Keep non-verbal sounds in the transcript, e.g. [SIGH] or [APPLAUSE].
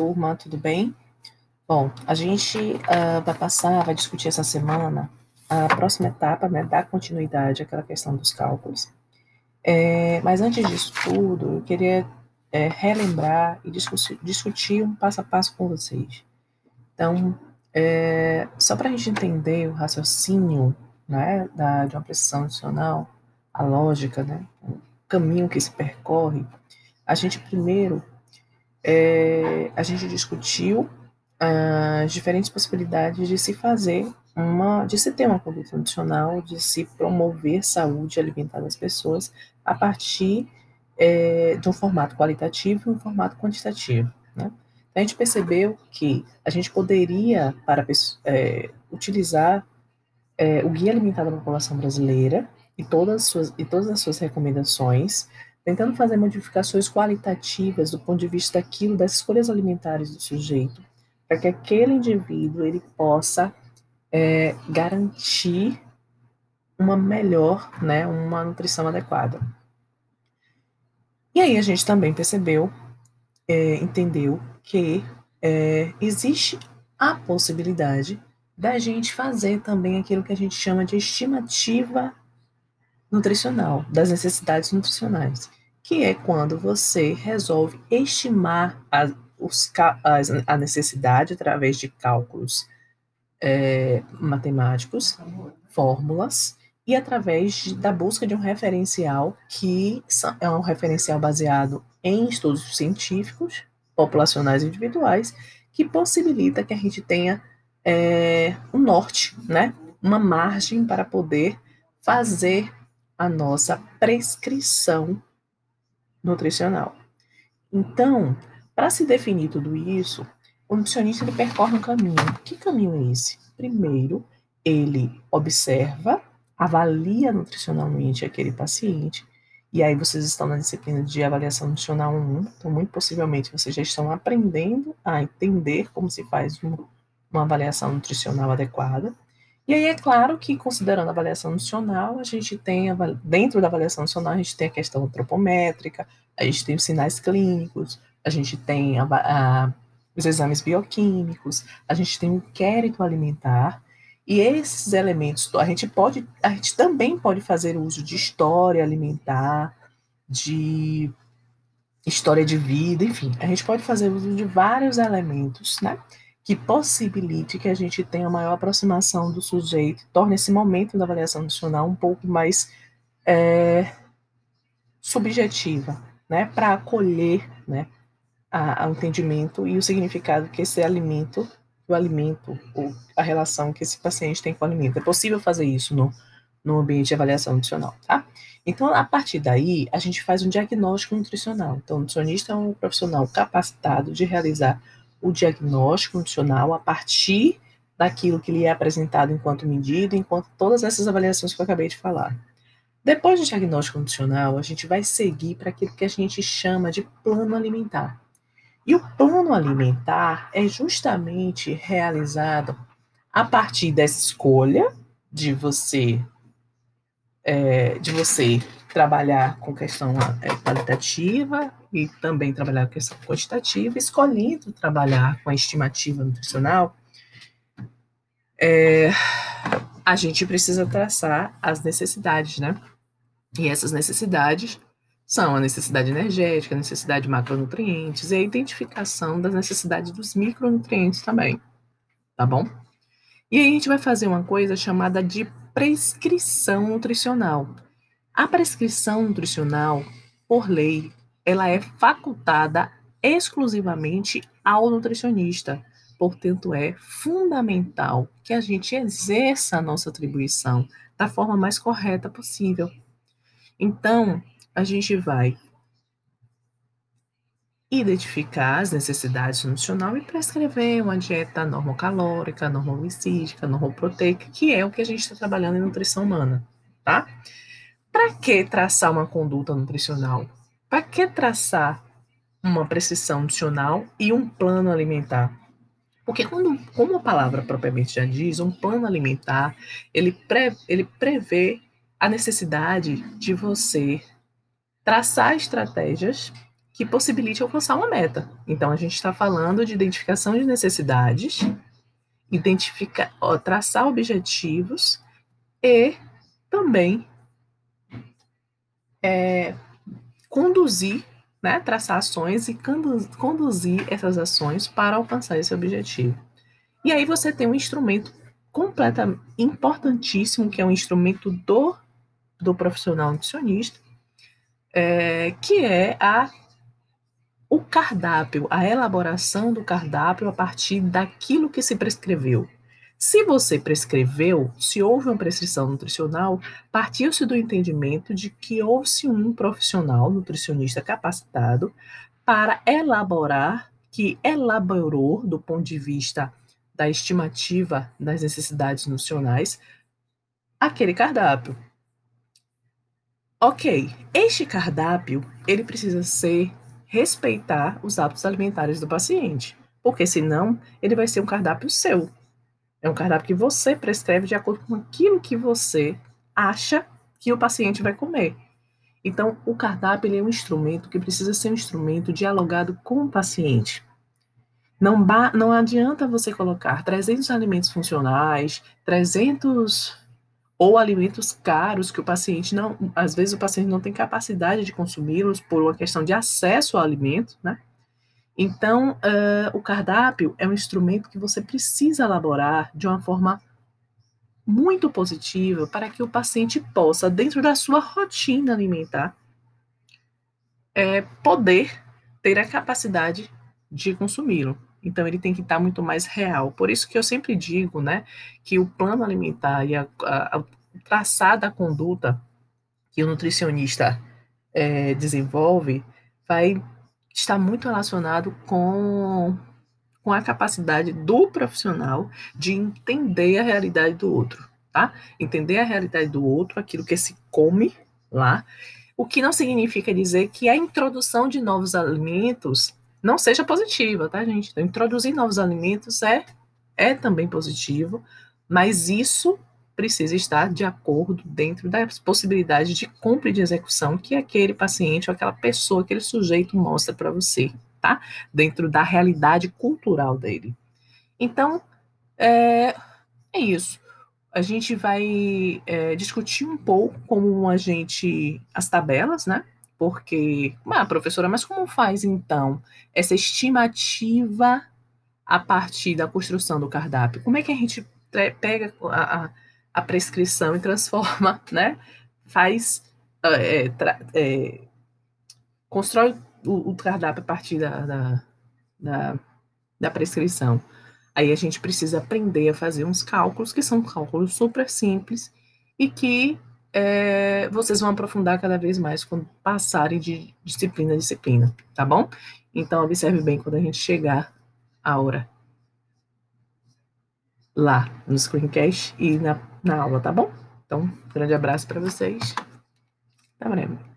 turma, tudo bem? Bom, a gente uh, vai passar, vai discutir essa semana a próxima etapa, né, da continuidade àquela questão dos cálculos. É, mas antes disso tudo, eu queria é, relembrar e discutir, discutir, um passo a passo com vocês. Então, é, só para a gente entender o raciocínio né, da, de uma precisão adicional, a lógica, né, o caminho que se percorre, a gente primeiro é, a gente discutiu as diferentes possibilidades de se fazer uma, de se ter uma conduta nutricional, de se promover saúde alimentar das pessoas a partir é, de um formato qualitativo e um formato quantitativo. Né? A gente percebeu que a gente poderia para é, utilizar é, o Guia Alimentar da População Brasileira e todas, as suas, e todas as suas recomendações, tentando fazer modificações qualitativas do ponto de vista daquilo, das escolhas alimentares do sujeito, para que aquele indivíduo ele possa é, garantir uma melhor, né, uma nutrição adequada. E aí a gente também percebeu, é, entendeu que é, existe a possibilidade da gente fazer também aquilo que a gente chama de estimativa nutricional, das necessidades nutricionais, que é quando você resolve estimar a, os, a necessidade através de cálculos é, matemáticos, fórmulas, e através de, da busca de um referencial que é um referencial baseado em estudos científicos, populacionais e individuais, que possibilita que a gente tenha é, um norte, né? uma margem para poder fazer a nossa prescrição nutricional. Então, para se definir tudo isso, o nutricionista ele percorre um caminho. Que caminho é esse? Primeiro, ele observa, avalia nutricionalmente aquele paciente, e aí vocês estão na disciplina de avaliação nutricional 1, então muito possivelmente vocês já estão aprendendo a entender como se faz uma, uma avaliação nutricional adequada. E aí é claro que, considerando a avaliação nutricional, a gente tem, dentro da avaliação nutricional, a gente tem a questão antropométrica, a gente tem os sinais clínicos, a gente tem a, a, os exames bioquímicos, a gente tem o inquérito alimentar, e esses elementos, a gente pode, a gente também pode fazer uso de história alimentar, de história de vida, enfim, a gente pode fazer uso de vários elementos, né? Que possibilite que a gente tenha maior aproximação do sujeito, torne esse momento da avaliação nutricional um pouco mais é, subjetiva, né? Para acolher, né? ao entendimento e o significado que esse alimento, o alimento, ou a relação que esse paciente tem com o alimento. É possível fazer isso no, no ambiente de avaliação nutricional, tá? Então, a partir daí, a gente faz um diagnóstico nutricional. Então, o nutricionista é um profissional capacitado de realizar o diagnóstico nutricional a partir daquilo que lhe é apresentado enquanto medida, enquanto todas essas avaliações que eu acabei de falar. Depois do diagnóstico nutricional, a gente vai seguir para aquilo que a gente chama de plano alimentar. E o plano alimentar é justamente realizado a partir dessa escolha de você é, de você trabalhar com questão é, qualitativa e também trabalhar com questão quantitativa, escolhendo trabalhar com a estimativa nutricional, é, a gente precisa traçar as necessidades, né? E essas necessidades são a necessidade energética, a necessidade de macronutrientes e a identificação das necessidades dos micronutrientes também, tá bom? E aí a gente vai fazer uma coisa chamada de prescrição nutricional. A prescrição nutricional, por lei, ela é facultada exclusivamente ao nutricionista. Portanto, é fundamental que a gente exerça a nossa atribuição da forma mais correta possível. Então, a gente vai identificar as necessidades nutricionais e prescrever uma dieta normocalórica, normoglicídica, normoproteica, que é o que a gente está trabalhando em nutrição humana, tá? Para que traçar uma conduta nutricional? Para que traçar uma prescrição nutricional e um plano alimentar? Porque quando, como a palavra propriamente já diz, um plano alimentar, ele, pre, ele prevê a necessidade de você traçar estratégias que possibilite alcançar uma meta. Então, a gente está falando de identificação de necessidades, identificar, traçar objetivos e também é, conduzir, né, traçar ações e conduzir essas ações para alcançar esse objetivo. E aí você tem um instrumento completamente importantíssimo, que é um instrumento do, do profissional nutricionista, é, que é a o cardápio, a elaboração do cardápio a partir daquilo que se prescreveu. Se você prescreveu, se houve uma prescrição nutricional, partiu-se do entendimento de que houve um profissional nutricionista capacitado para elaborar, que elaborou do ponto de vista da estimativa das necessidades nutricionais, aquele cardápio. Ok, este cardápio ele precisa ser respeitar os hábitos alimentares do paciente, porque senão ele vai ser um cardápio seu, é um cardápio que você prescreve de acordo com aquilo que você acha que o paciente vai comer. Então, o cardápio é um instrumento que precisa ser um instrumento dialogado com o paciente. Não, não adianta você colocar 300 alimentos funcionais, 300 ou alimentos caros que o paciente não, às vezes o paciente não tem capacidade de consumi-los por uma questão de acesso ao alimento, né? Então, uh, o cardápio é um instrumento que você precisa elaborar de uma forma muito positiva para que o paciente possa, dentro da sua rotina alimentar, é, poder ter a capacidade de consumi-lo. Então, ele tem que estar muito mais real. Por isso que eu sempre digo, né, que o plano alimentar e a, a, a traçar da conduta que o nutricionista é, desenvolve vai está muito relacionado com, com a capacidade do profissional de entender a realidade do outro, tá? Entender a realidade do outro, aquilo que se come lá, o que não significa dizer que a introdução de novos alimentos não seja positiva, tá, gente? Então, introduzir novos alimentos é, é também positivo, mas isso precisa estar de acordo dentro das possibilidades de compra e de execução que aquele paciente ou aquela pessoa, aquele sujeito mostra para você, tá? Dentro da realidade cultural dele. Então, é, é isso. A gente vai é, discutir um pouco como a gente as tabelas, né? Porque, ah, professora, mas como faz então essa estimativa a partir da construção do cardápio? Como é que a gente pega a, a a prescrição e transforma, [LAUGHS] né? Faz, é, é, constrói o, o, cardápio a partir da, da, da, da prescrição. Aí a gente precisa aprender a fazer uns cálculos que são cálculos super simples e que é, vocês vão aprofundar cada vez mais quando passarem de disciplina a disciplina, tá bom? Então, observe bem quando a gente chegar a hora lá no Screencast e na, na aula, tá bom? Então, grande abraço para vocês. Até breve.